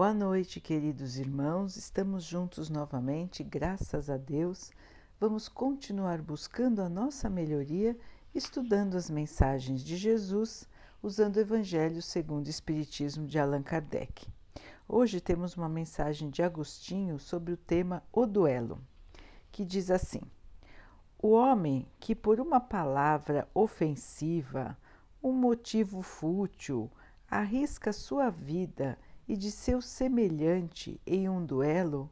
Boa noite, queridos irmãos. Estamos juntos novamente, graças a Deus. Vamos continuar buscando a nossa melhoria, estudando as mensagens de Jesus, usando o Evangelho segundo o Espiritismo de Allan Kardec. Hoje temos uma mensagem de Agostinho sobre o tema O Duelo, que diz assim: O homem que por uma palavra ofensiva, um motivo fútil, arrisca sua vida e de seu semelhante em um duelo,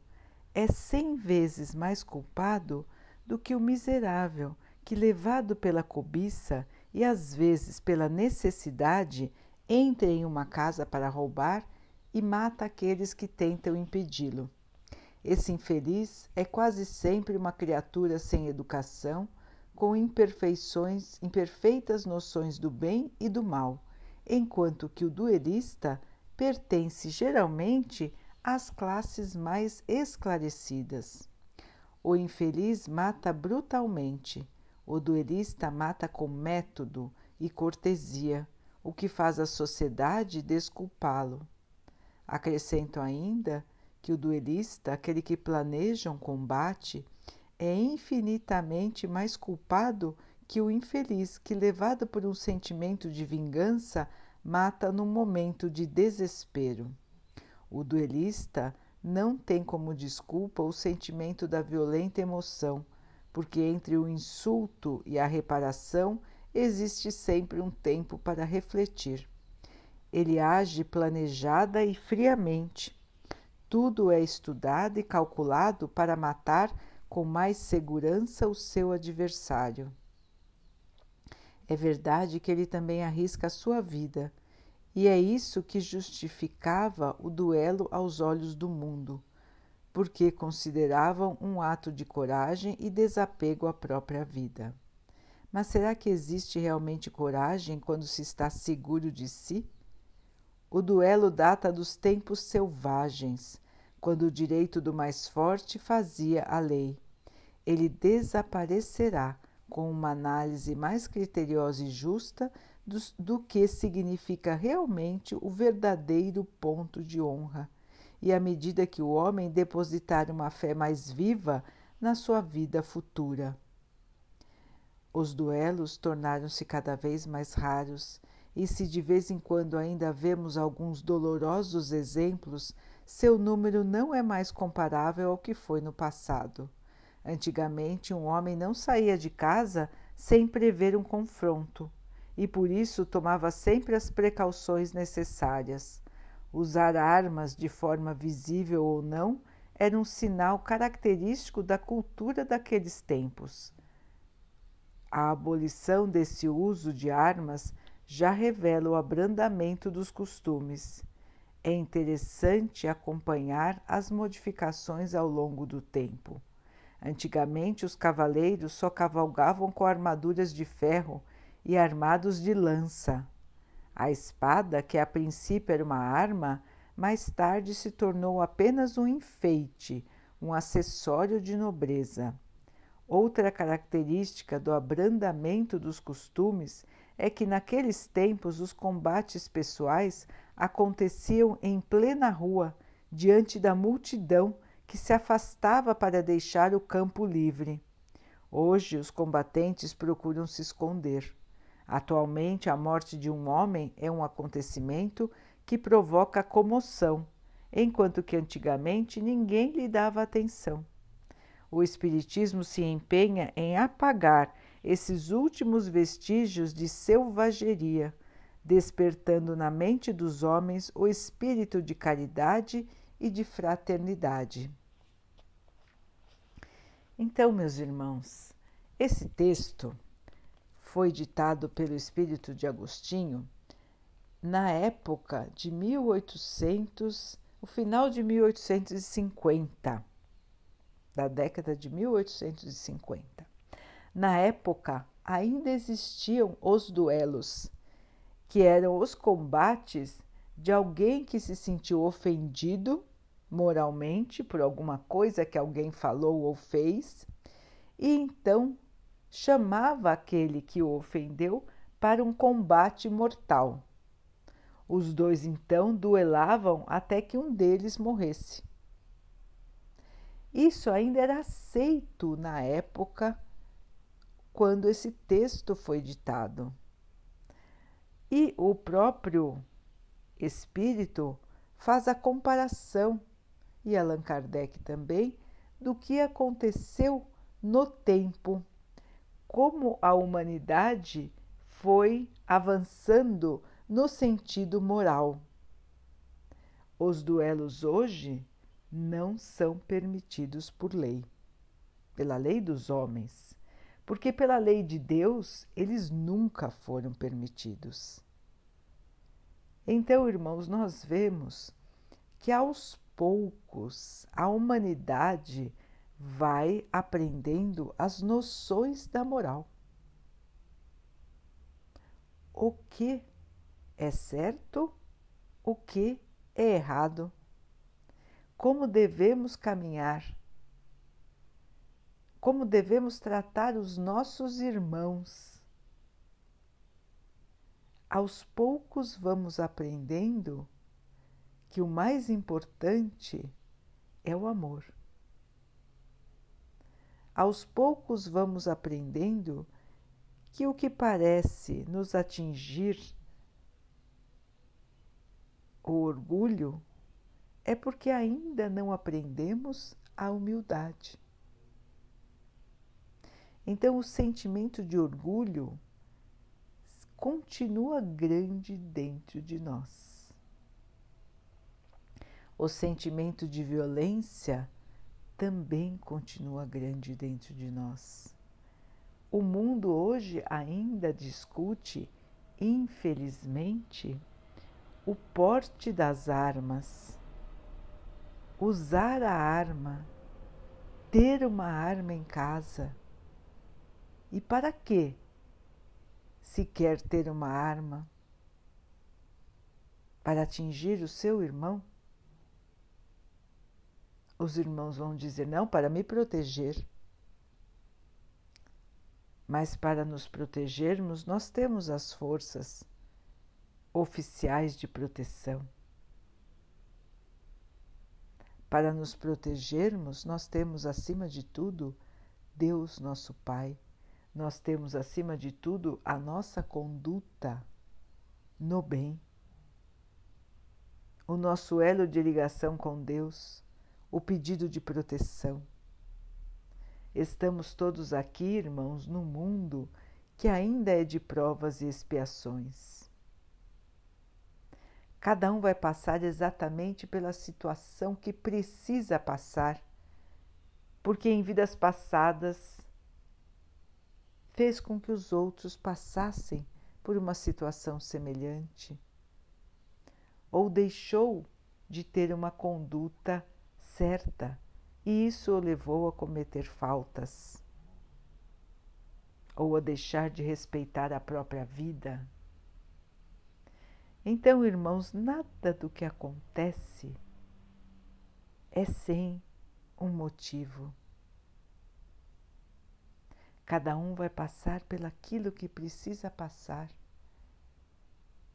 é cem vezes mais culpado do que o miserável que, levado pela cobiça e às vezes pela necessidade, entra em uma casa para roubar e mata aqueles que tentam impedi-lo. Esse infeliz é quase sempre uma criatura sem educação, com imperfeições, imperfeitas noções do bem e do mal, enquanto que o duelista pertence geralmente às classes mais esclarecidas. O infeliz mata brutalmente, o duelista mata com método e cortesia, o que faz a sociedade desculpá-lo. Acrescento ainda que o duelista, aquele que planeja um combate, é infinitamente mais culpado que o infeliz que, levado por um sentimento de vingança, mata no momento de desespero. O duelista não tem como desculpa o sentimento da violenta emoção, porque entre o insulto e a reparação existe sempre um tempo para refletir. Ele age planejada e friamente. Tudo é estudado e calculado para matar com mais segurança o seu adversário. É verdade que ele também arrisca a sua vida, e é isso que justificava o duelo aos olhos do mundo, porque consideravam um ato de coragem e desapego à própria vida. Mas será que existe realmente coragem quando se está seguro de si? O duelo data dos tempos selvagens, quando o direito do mais forte fazia a lei. Ele desaparecerá com uma análise mais criteriosa e justa do, do que significa realmente o verdadeiro ponto de honra, e à medida que o homem depositar uma fé mais viva na sua vida futura. Os duelos tornaram-se cada vez mais raros, e se de vez em quando ainda vemos alguns dolorosos exemplos, seu número não é mais comparável ao que foi no passado. Antigamente, um homem não saía de casa sem prever um confronto e por isso tomava sempre as precauções necessárias. Usar armas de forma visível ou não era um sinal característico da cultura daqueles tempos. A abolição desse uso de armas já revela o abrandamento dos costumes. É interessante acompanhar as modificações ao longo do tempo. Antigamente, os cavaleiros só cavalgavam com armaduras de ferro e armados de lança. A espada, que a princípio era uma arma, mais tarde se tornou apenas um enfeite, um acessório de nobreza. Outra característica do abrandamento dos costumes é que naqueles tempos os combates pessoais aconteciam em plena rua, diante da multidão que se afastava para deixar o campo livre. Hoje os combatentes procuram se esconder. Atualmente, a morte de um homem é um acontecimento que provoca comoção, enquanto que antigamente ninguém lhe dava atenção. O Espiritismo se empenha em apagar esses últimos vestígios de selvageria, despertando na mente dos homens o espírito de caridade e de fraternidade. Então, meus irmãos, esse texto foi ditado pelo espírito de Agostinho na época de 1800, o final de 1850, da década de 1850. Na época, ainda existiam os duelos, que eram os combates de alguém que se sentiu ofendido moralmente por alguma coisa que alguém falou ou fez, e então chamava aquele que o ofendeu para um combate mortal. Os dois então duelavam até que um deles morresse. Isso ainda era aceito na época quando esse texto foi ditado. E o próprio Espírito faz a comparação, e Allan Kardec também, do que aconteceu no tempo, como a humanidade foi avançando no sentido moral. Os duelos hoje não são permitidos por lei, pela lei dos homens, porque pela lei de Deus eles nunca foram permitidos. Então, irmãos, nós vemos que aos poucos a humanidade vai aprendendo as noções da moral. O que é certo, o que é errado, como devemos caminhar, como devemos tratar os nossos irmãos. Aos poucos vamos aprendendo que o mais importante é o amor aos poucos vamos aprendendo que o que parece nos atingir o orgulho é porque ainda não aprendemos a humildade. Então, o sentimento de orgulho continua grande dentro de nós. O sentimento de violência também continua grande dentro de nós. O mundo hoje ainda discute, infelizmente, o porte das armas, usar a arma, ter uma arma em casa. E para quê? Se quer ter uma arma para atingir o seu irmão? Os irmãos vão dizer: não, para me proteger. Mas para nos protegermos, nós temos as forças oficiais de proteção. Para nos protegermos, nós temos acima de tudo Deus, nosso Pai. Nós temos acima de tudo a nossa conduta no bem. O nosso elo de ligação com Deus o pedido de proteção. Estamos todos aqui, irmãos, num mundo que ainda é de provas e expiações. Cada um vai passar exatamente pela situação que precisa passar, porque em vidas passadas fez com que os outros passassem por uma situação semelhante, ou deixou de ter uma conduta certa e isso o levou a cometer faltas ou a deixar de respeitar a própria vida. Então, irmãos, nada do que acontece é sem um motivo. Cada um vai passar pelaquilo que precisa passar.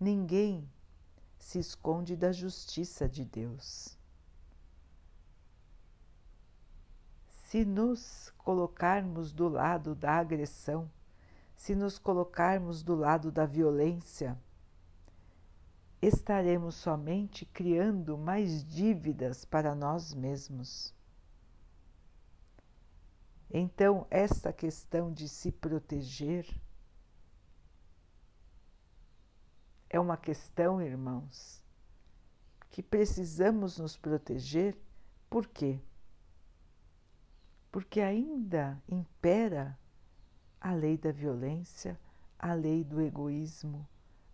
Ninguém se esconde da justiça de Deus. Se nos colocarmos do lado da agressão, se nos colocarmos do lado da violência, estaremos somente criando mais dívidas para nós mesmos. Então, esta questão de se proteger é uma questão, irmãos, que precisamos nos proteger, por quê? Porque ainda impera a lei da violência, a lei do egoísmo,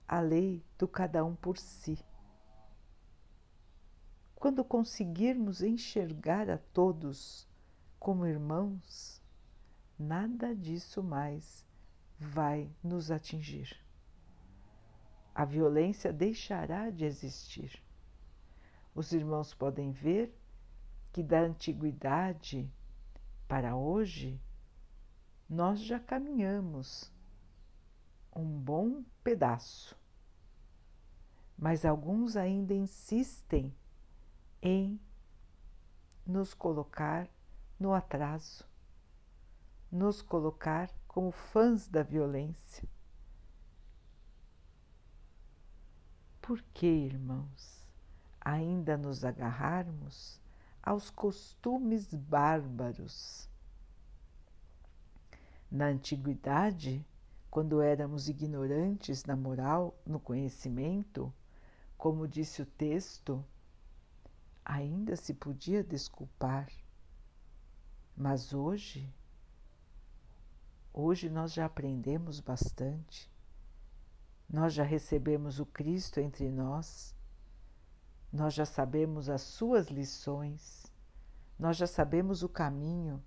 a lei do cada um por si. Quando conseguirmos enxergar a todos como irmãos, nada disso mais vai nos atingir. A violência deixará de existir. Os irmãos podem ver que da antiguidade para hoje, nós já caminhamos um bom pedaço. mas alguns ainda insistem em nos colocar no atraso, nos colocar como fãs da violência. Por que, irmãos, ainda nos agarrarmos aos costumes bárbaros? Na antiguidade, quando éramos ignorantes na moral, no conhecimento, como disse o texto, ainda se podia desculpar. Mas hoje, hoje nós já aprendemos bastante. Nós já recebemos o Cristo entre nós. Nós já sabemos as suas lições. Nós já sabemos o caminho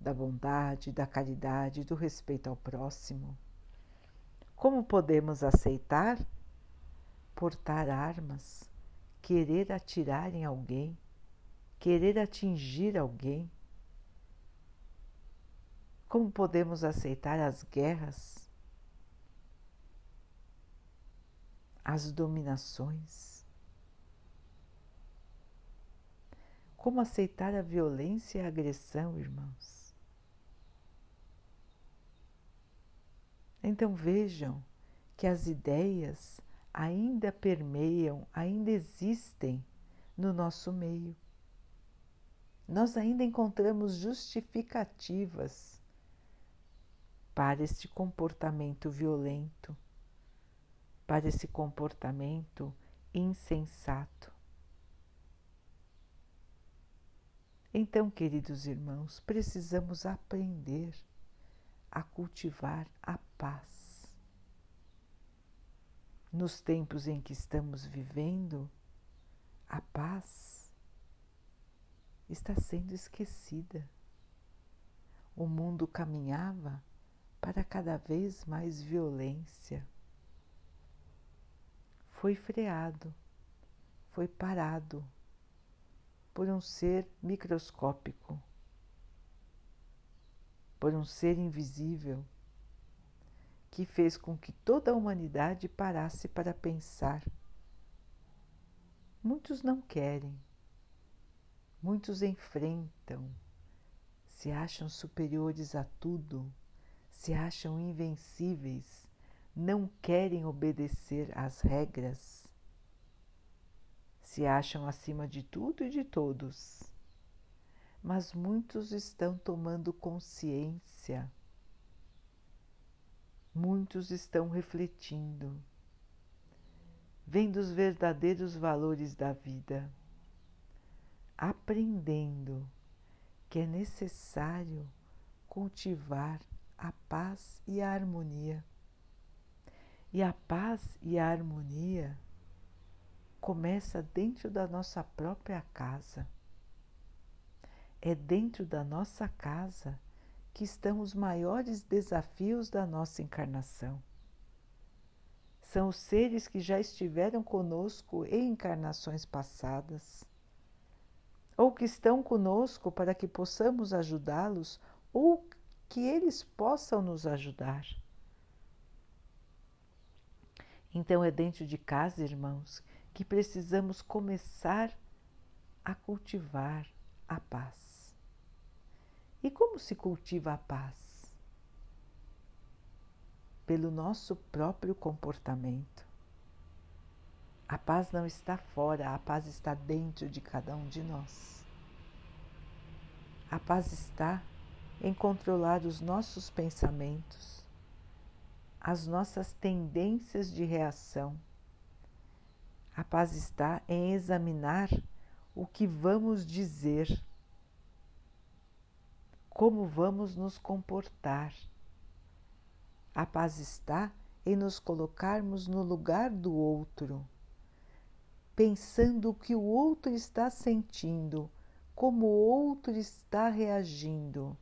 da bondade, da caridade, do respeito ao próximo. Como podemos aceitar portar armas, querer atirar em alguém, querer atingir alguém? Como podemos aceitar as guerras, as dominações? Como aceitar a violência e a agressão, irmãos? Então vejam que as ideias ainda permeiam, ainda existem no nosso meio. Nós ainda encontramos justificativas para este comportamento violento, para esse comportamento insensato. Então, queridos irmãos, precisamos aprender a cultivar a paz nos tempos em que estamos vivendo, a paz está sendo esquecida. O mundo caminhava para cada vez mais violência. Foi freado, foi parado por um ser microscópico, por um ser invisível que fez com que toda a humanidade parasse para pensar. Muitos não querem, muitos enfrentam, se acham superiores a tudo, se acham invencíveis, não querem obedecer às regras, se acham acima de tudo e de todos. Mas muitos estão tomando consciência muitos estão refletindo, vendo os verdadeiros valores da vida, aprendendo que é necessário cultivar a paz e a harmonia. E a paz e a harmonia começa dentro da nossa própria casa. É dentro da nossa casa que estão os maiores desafios da nossa encarnação. São os seres que já estiveram conosco em encarnações passadas, ou que estão conosco para que possamos ajudá-los, ou que eles possam nos ajudar. Então é dentro de casa, irmãos, que precisamos começar a cultivar a paz. E como se cultiva a paz? Pelo nosso próprio comportamento. A paz não está fora, a paz está dentro de cada um de nós. A paz está em controlar os nossos pensamentos, as nossas tendências de reação. A paz está em examinar o que vamos dizer como vamos nos comportar. A paz está em nos colocarmos no lugar do outro, pensando o que o outro está sentindo, como o outro está reagindo,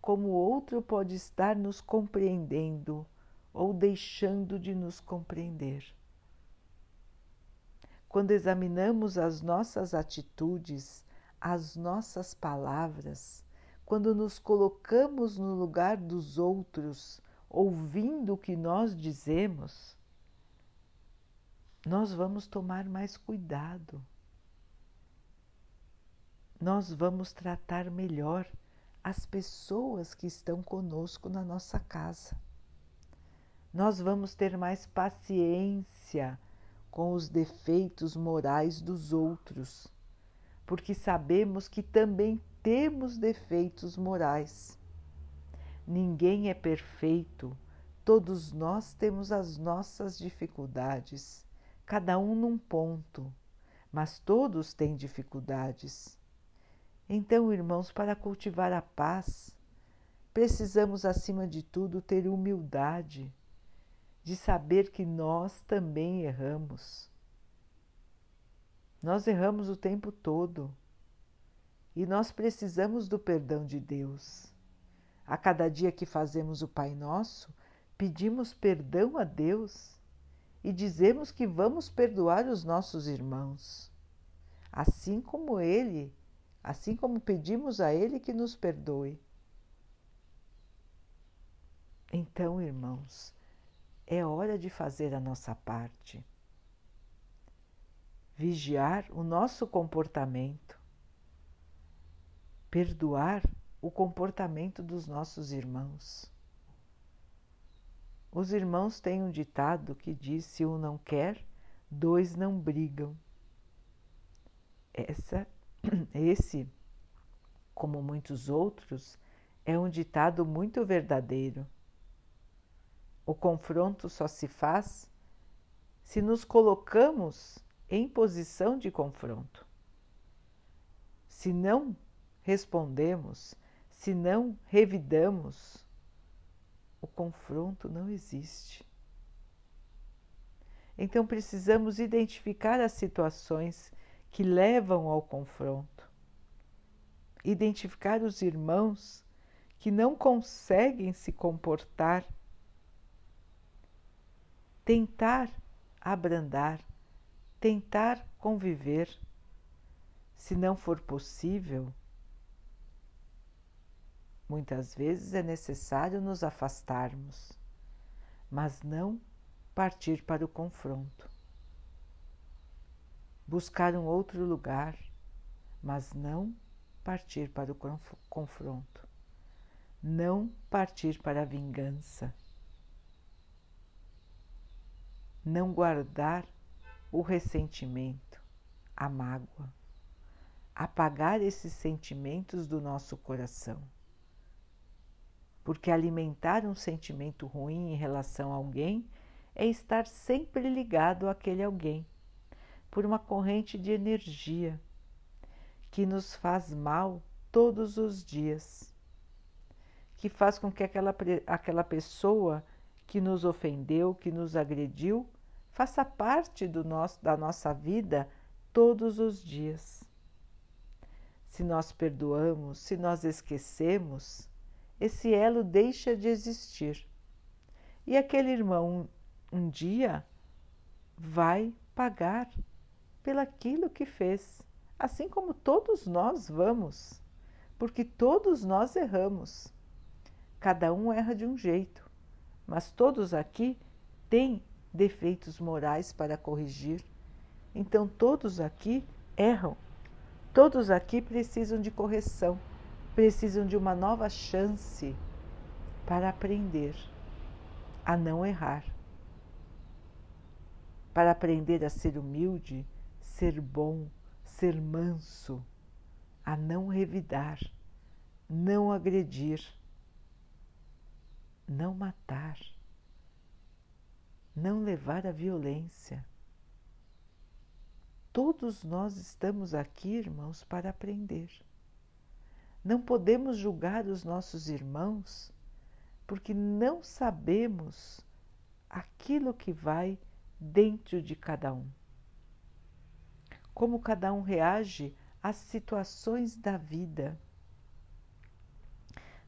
como o outro pode estar nos compreendendo ou deixando de nos compreender. Quando examinamos as nossas atitudes, as nossas palavras, quando nos colocamos no lugar dos outros, ouvindo o que nós dizemos, nós vamos tomar mais cuidado, nós vamos tratar melhor as pessoas que estão conosco na nossa casa. Nós vamos ter mais paciência com os defeitos morais dos outros, porque sabemos que também temos defeitos morais. Ninguém é perfeito, todos nós temos as nossas dificuldades, cada um num ponto, mas todos têm dificuldades. Então, irmãos, para cultivar a paz, precisamos, acima de tudo, ter humildade de saber que nós também erramos. Nós erramos o tempo todo e nós precisamos do perdão de Deus. A cada dia que fazemos o Pai Nosso, pedimos perdão a Deus e dizemos que vamos perdoar os nossos irmãos, assim como Ele assim como pedimos a Ele que nos perdoe. Então, irmãos, é hora de fazer a nossa parte. Vigiar o nosso comportamento, perdoar o comportamento dos nossos irmãos. Os irmãos têm um ditado que diz: se um não quer, dois não brigam. Essa esse, como muitos outros, é um ditado muito verdadeiro. O confronto só se faz se nos colocamos em posição de confronto. Se não respondemos, se não revidamos, o confronto não existe. Então precisamos identificar as situações que levam ao confronto. Identificar os irmãos que não conseguem se comportar. Tentar abrandar, tentar conviver. Se não for possível, muitas vezes é necessário nos afastarmos, mas não partir para o confronto. Buscar um outro lugar, mas não partir para o confronto, não partir para a vingança, não guardar o ressentimento, a mágoa, apagar esses sentimentos do nosso coração. Porque alimentar um sentimento ruim em relação a alguém é estar sempre ligado àquele alguém por uma corrente de energia que nos faz mal todos os dias, que faz com que aquela, aquela pessoa que nos ofendeu, que nos agrediu, faça parte nosso, da nossa vida todos os dias. Se nós perdoamos, se nós esquecemos, esse elo deixa de existir. E aquele irmão um dia vai pagar pelaquilo que fez, assim como todos nós vamos, porque todos nós erramos. Cada um erra de um jeito, mas todos aqui têm defeitos morais para corrigir. Então todos aqui erram. Todos aqui precisam de correção, precisam de uma nova chance para aprender a não errar, para aprender a ser humilde, ser bom, ser manso, a não revidar, não agredir, não matar, não levar à violência. Todos nós estamos aqui, irmãos, para aprender. Não podemos julgar os nossos irmãos porque não sabemos aquilo que vai dentro de cada um como cada um reage às situações da vida.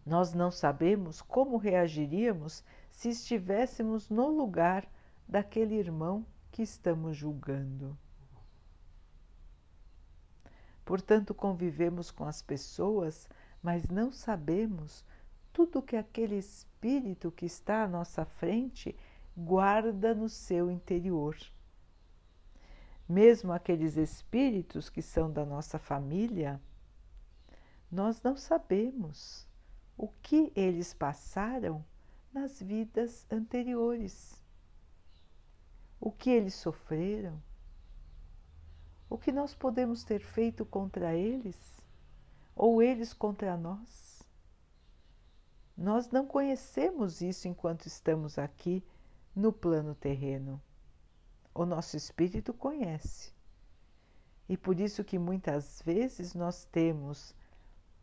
Nós não sabemos como reagiríamos se estivéssemos no lugar daquele irmão que estamos julgando. Portanto, convivemos com as pessoas, mas não sabemos tudo que aquele espírito que está à nossa frente guarda no seu interior. mesmo aqueles espíritos que são da nossa família, nós não sabemos o que eles passaram nas vidas anteriores, o que eles sofreram, o que nós podemos ter feito contra eles ou eles contra nós. Nós não conhecemos isso enquanto estamos aqui no plano terreno. O nosso espírito conhece. E por isso que muitas vezes nós temos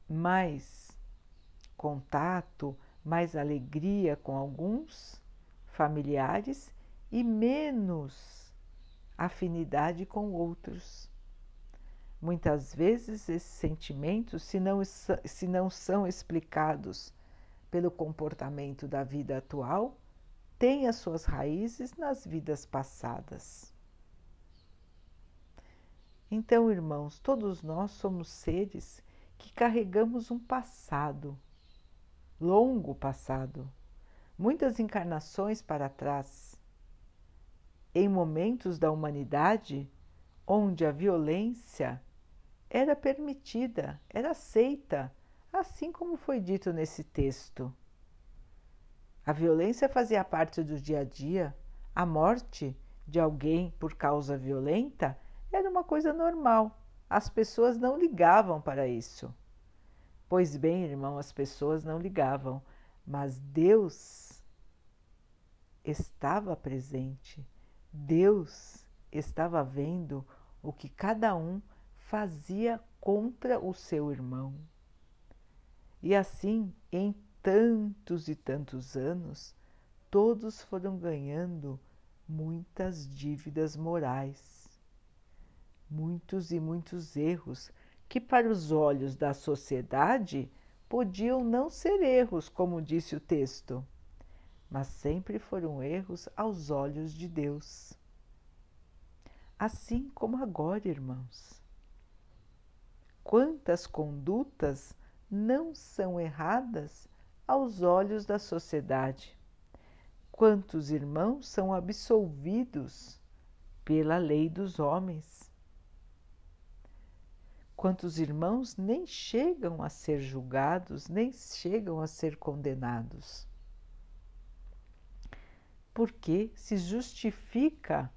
mais contato, mais alegria com alguns familiares e menos afinidade com outros. Muitas vezes esses sentimentos, se não, se não são explicados pelo comportamento da vida atual, têm as suas raízes nas vidas passadas. Então, irmãos, todos nós somos seres que carregamos um passado, longo passado, muitas encarnações para trás, em momentos da humanidade onde a violência era permitida, era aceita, assim como foi dito nesse texto. A violência fazia parte do dia a dia, a morte de alguém por causa violenta era uma coisa normal as pessoas não ligavam para isso. Pois bem, irmão, as pessoas não ligavam, mas Deus estava presente. Deus estava vendo o que cada um fazia contra o seu irmão. E assim, em tantos e tantos anos, todos foram ganhando muitas dívidas morais muitos e muitos erros que, para os olhos da sociedade, podiam não ser erros, como disse o texto, mas sempre foram erros aos olhos de Deus. Assim como agora, irmãos. Quantas condutas não são erradas aos olhos da sociedade? Quantos irmãos são absolvidos pela lei dos homens? quantos irmãos nem chegam a ser julgados, nem chegam a ser condenados. Porque se justifica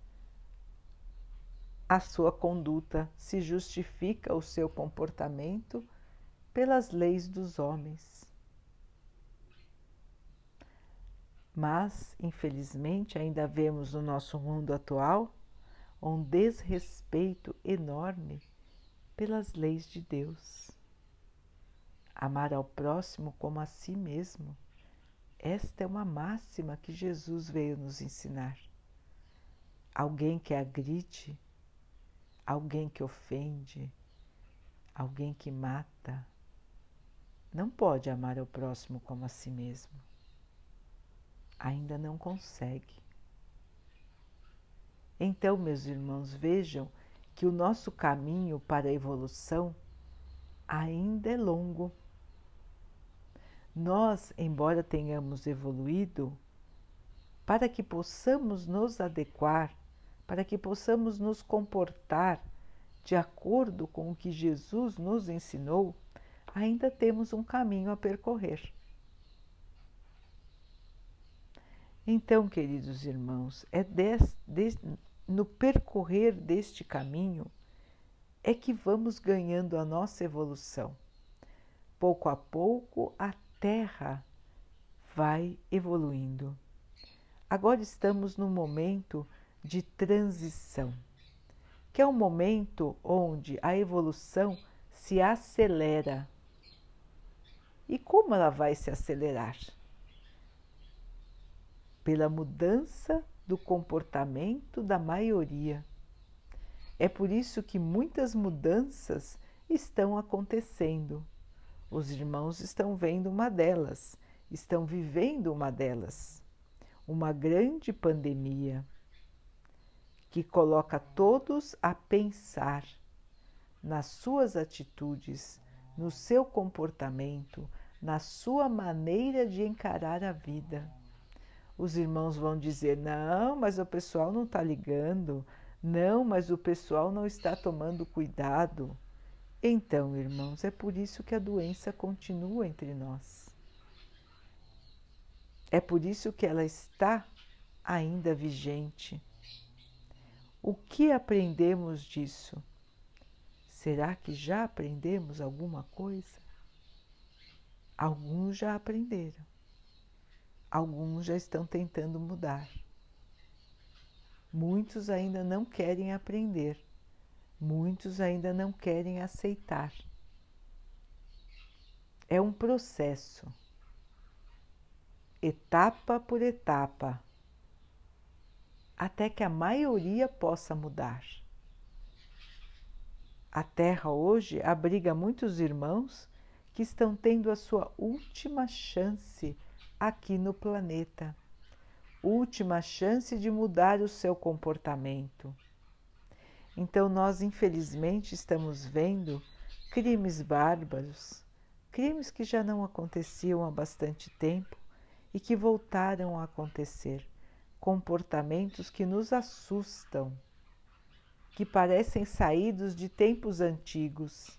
a sua conduta, se justifica o seu comportamento pelas leis dos homens. Mas, infelizmente, ainda vemos no nosso mundo atual um desrespeito enorme pelas leis de Deus. Amar ao próximo como a si mesmo. Esta é uma máxima que Jesus veio nos ensinar. Alguém que agride, alguém que ofende, alguém que mata, não pode amar ao próximo como a si mesmo. Ainda não consegue. Então, meus irmãos, vejam que o nosso caminho para a evolução ainda é longo. Nós, embora tenhamos evoluído, para que possamos nos adequar, para que possamos nos comportar de acordo com o que Jesus nos ensinou, ainda temos um caminho a percorrer. Então, queridos irmãos, é des, des, no percorrer deste caminho é que vamos ganhando a nossa evolução. Pouco a pouco a Terra vai evoluindo. Agora estamos num momento de transição, que é um momento onde a evolução se acelera. E como ela vai se acelerar? Pela mudança do comportamento da maioria. É por isso que muitas mudanças estão acontecendo. Os irmãos estão vendo uma delas, estão vivendo uma delas. Uma grande pandemia que coloca todos a pensar nas suas atitudes, no seu comportamento, na sua maneira de encarar a vida os irmãos vão dizer: não, mas o pessoal não está ligando, Não, mas o pessoal não está tomando cuidado. Então, irmãos, é por isso que a doença continua entre nós. É por isso que ela está ainda vigente. O que aprendemos disso? Será que já aprendemos alguma coisa? Alguns já aprenderam, alguns já estão tentando mudar. Muitos ainda não querem aprender, muitos ainda não querem aceitar. É um processo, etapa por etapa, até que a maioria possa mudar. A Terra hoje abriga muitos irmãos que estão tendo a sua última chance aqui no planeta, última chance de mudar o seu comportamento. Então, nós infelizmente estamos vendo crimes bárbaros, crimes que já não aconteciam há bastante tempo e que voltaram a acontecer, comportamentos que nos assustam, que parecem saídos de tempos antigos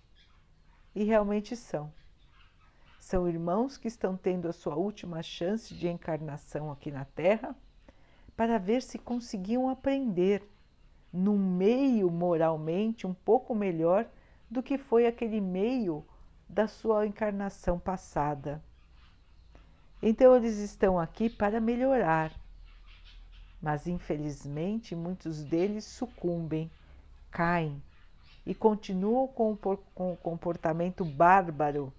e realmente são. São irmãos que estão tendo a sua última chance de encarnação aqui na Terra para ver se conseguiam aprender num meio moralmente um pouco melhor do que foi aquele meio da sua encarnação passada. Então eles estão aqui para melhorar, mas infelizmente muitos deles sucumbem, caem e continuam com o comportamento bárbaro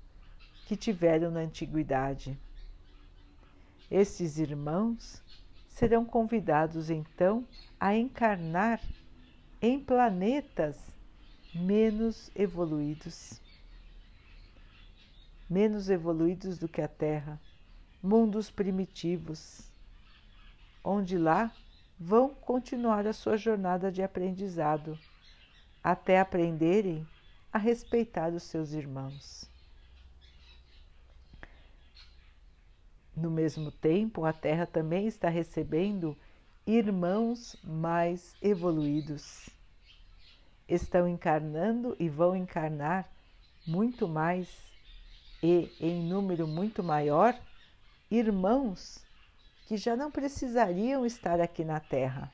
que tiveram na antiguidade. Estes irmãos serão convidados então a encarnar em planetas menos evoluídos. Menos evoluídos do que a Terra, mundos primitivos, onde lá vão continuar a sua jornada de aprendizado, até aprenderem a respeitar os seus irmãos. No mesmo tempo, a Terra também está recebendo irmãos mais evoluídos. Estão encarnando e vão encarnar muito mais e em número muito maior irmãos que já não precisariam estar aqui na Terra.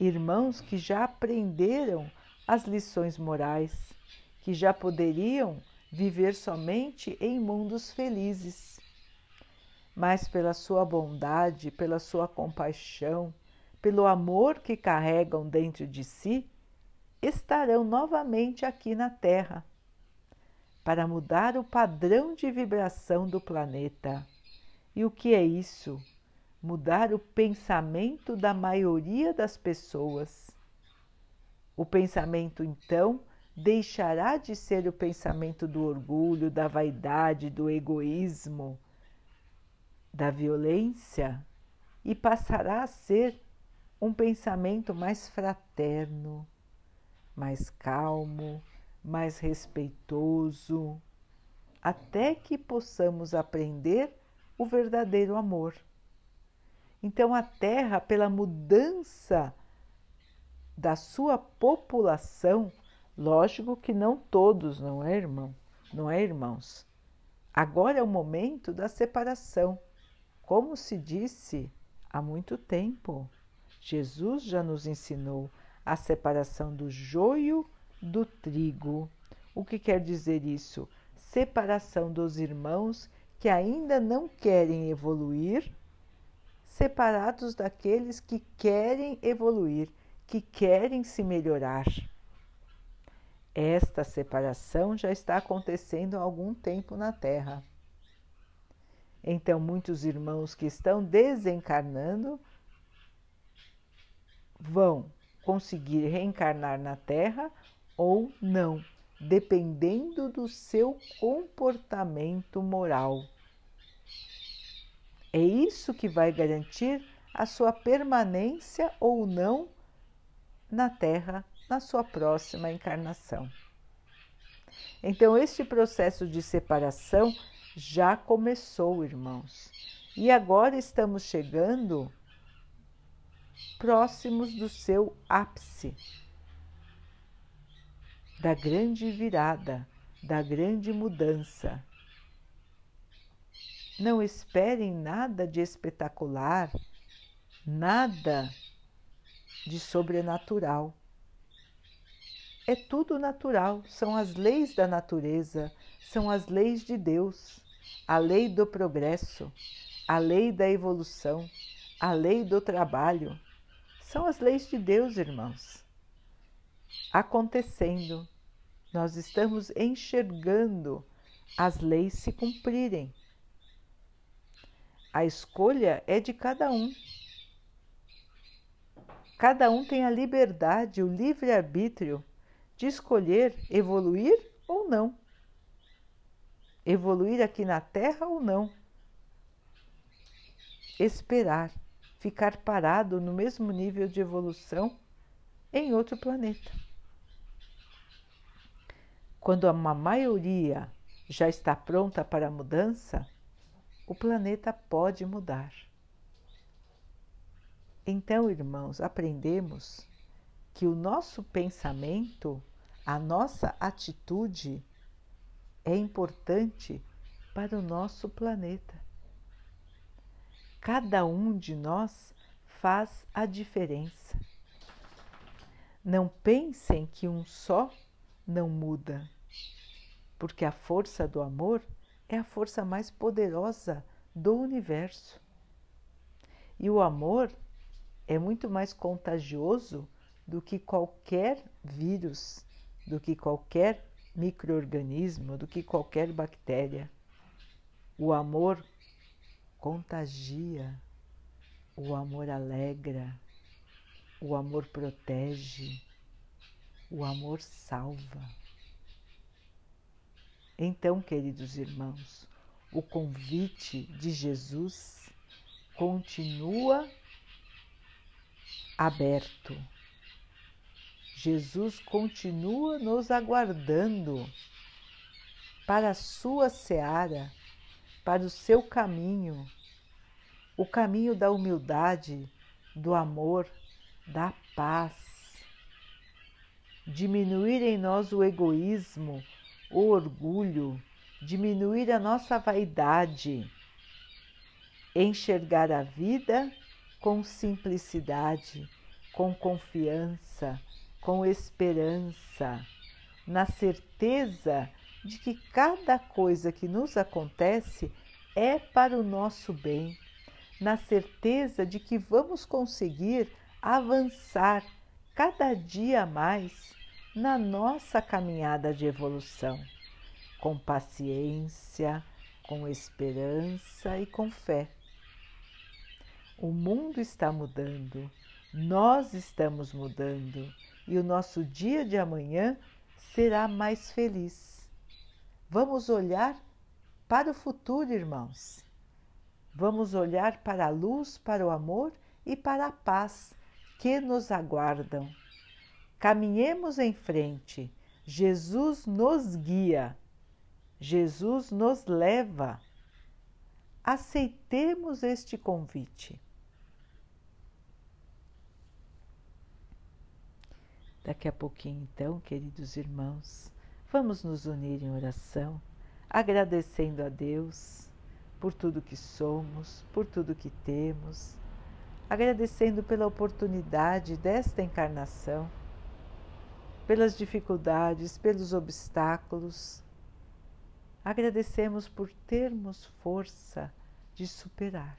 Irmãos que já aprenderam as lições morais, que já poderiam viver somente em mundos felizes mas pela sua bondade, pela sua compaixão, pelo amor que carregam dentro de si, estarão novamente aqui na Terra para mudar o padrão de vibração do planeta. E o que é isso? Mudar o pensamento da maioria das pessoas. O pensamento, então, deixará de ser o pensamento do orgulho, da vaidade, do egoísmo da violência e passará a ser um pensamento mais fraterno, mais calmo, mais respeitoso, até que possamos aprender o verdadeiro amor. Então, a Terra, pela mudança da sua população, lógico que não todos, não é, irmão? Não é, irmãos? Agora é o momento da separação como se disse há muito tempo, Jesus já nos ensinou a separação do joio do trigo. O que quer dizer isso? Separação dos irmãos que ainda não querem evoluir, separados daqueles que querem evoluir, que querem se melhorar. Esta separação já está acontecendo há algum tempo na Terra. Então, muitos irmãos que estão desencarnando vão conseguir reencarnar na Terra ou não, dependendo do seu comportamento moral. É isso que vai garantir a sua permanência ou não na Terra na sua próxima encarnação. Então, este processo de separação já começou, irmãos. E agora estamos chegando próximos do seu ápice, da grande virada, da grande mudança. Não esperem nada de espetacular, nada de sobrenatural. É tudo natural, são as leis da natureza, são as leis de Deus, a lei do progresso, a lei da evolução, a lei do trabalho. São as leis de Deus, irmãos. Acontecendo, nós estamos enxergando as leis se cumprirem. A escolha é de cada um. Cada um tem a liberdade, o livre-arbítrio de escolher evoluir ou não. Evoluir aqui na Terra ou não. Esperar, ficar parado no mesmo nível de evolução em outro planeta. Quando uma maioria já está pronta para a mudança, o planeta pode mudar. Então, irmãos, aprendemos que o nosso pensamento, a nossa atitude é importante para o nosso planeta. Cada um de nós faz a diferença. Não pensem que um só não muda, porque a força do amor é a força mais poderosa do universo. E o amor é muito mais contagioso do que qualquer vírus, do que qualquer microorganismo, do que qualquer bactéria. O amor contagia, o amor alegra, o amor protege, o amor salva. Então, queridos irmãos, o convite de Jesus continua aberto. Jesus continua nos aguardando para a sua seara, para o seu caminho, o caminho da humildade, do amor, da paz. Diminuir em nós o egoísmo, o orgulho, diminuir a nossa vaidade, enxergar a vida com simplicidade, com confiança, com esperança, na certeza de que cada coisa que nos acontece é para o nosso bem, na certeza de que vamos conseguir avançar cada dia mais na nossa caminhada de evolução, com paciência, com esperança e com fé. O mundo está mudando, nós estamos mudando e o nosso dia de amanhã será mais feliz. Vamos olhar para o futuro, irmãos. Vamos olhar para a luz, para o amor e para a paz que nos aguardam. Caminhemos em frente. Jesus nos guia. Jesus nos leva. Aceitemos este convite. Daqui a pouquinho, então, queridos irmãos, vamos nos unir em oração, agradecendo a Deus por tudo que somos, por tudo que temos, agradecendo pela oportunidade desta encarnação, pelas dificuldades, pelos obstáculos. Agradecemos por termos força de superar,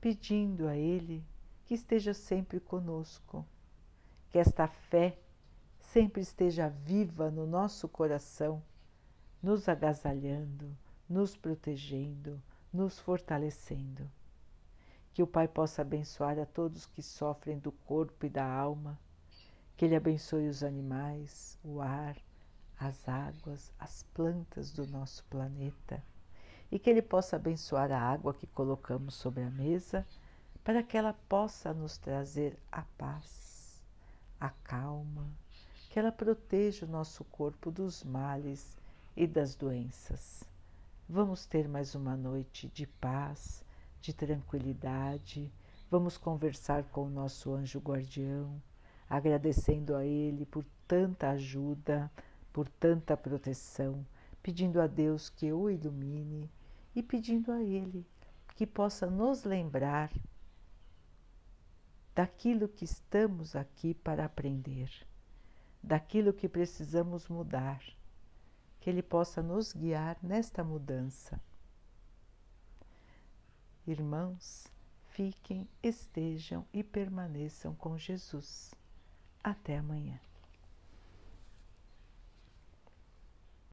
pedindo a Ele que esteja sempre conosco. Que esta fé sempre esteja viva no nosso coração, nos agasalhando, nos protegendo, nos fortalecendo. Que o Pai possa abençoar a todos que sofrem do corpo e da alma, que Ele abençoe os animais, o ar, as águas, as plantas do nosso planeta. E que Ele possa abençoar a água que colocamos sobre a mesa para que ela possa nos trazer a paz a calma, que ela proteja o nosso corpo dos males e das doenças. Vamos ter mais uma noite de paz, de tranquilidade, Vamos conversar com o nosso anjo guardião, agradecendo a ele por tanta ajuda, por tanta proteção, pedindo a Deus que o ilumine e pedindo a ele que possa nos lembrar daquilo que estamos aqui para aprender, daquilo que precisamos mudar, que Ele possa nos guiar nesta mudança. Irmãos, fiquem, estejam e permaneçam com Jesus. Até amanhã.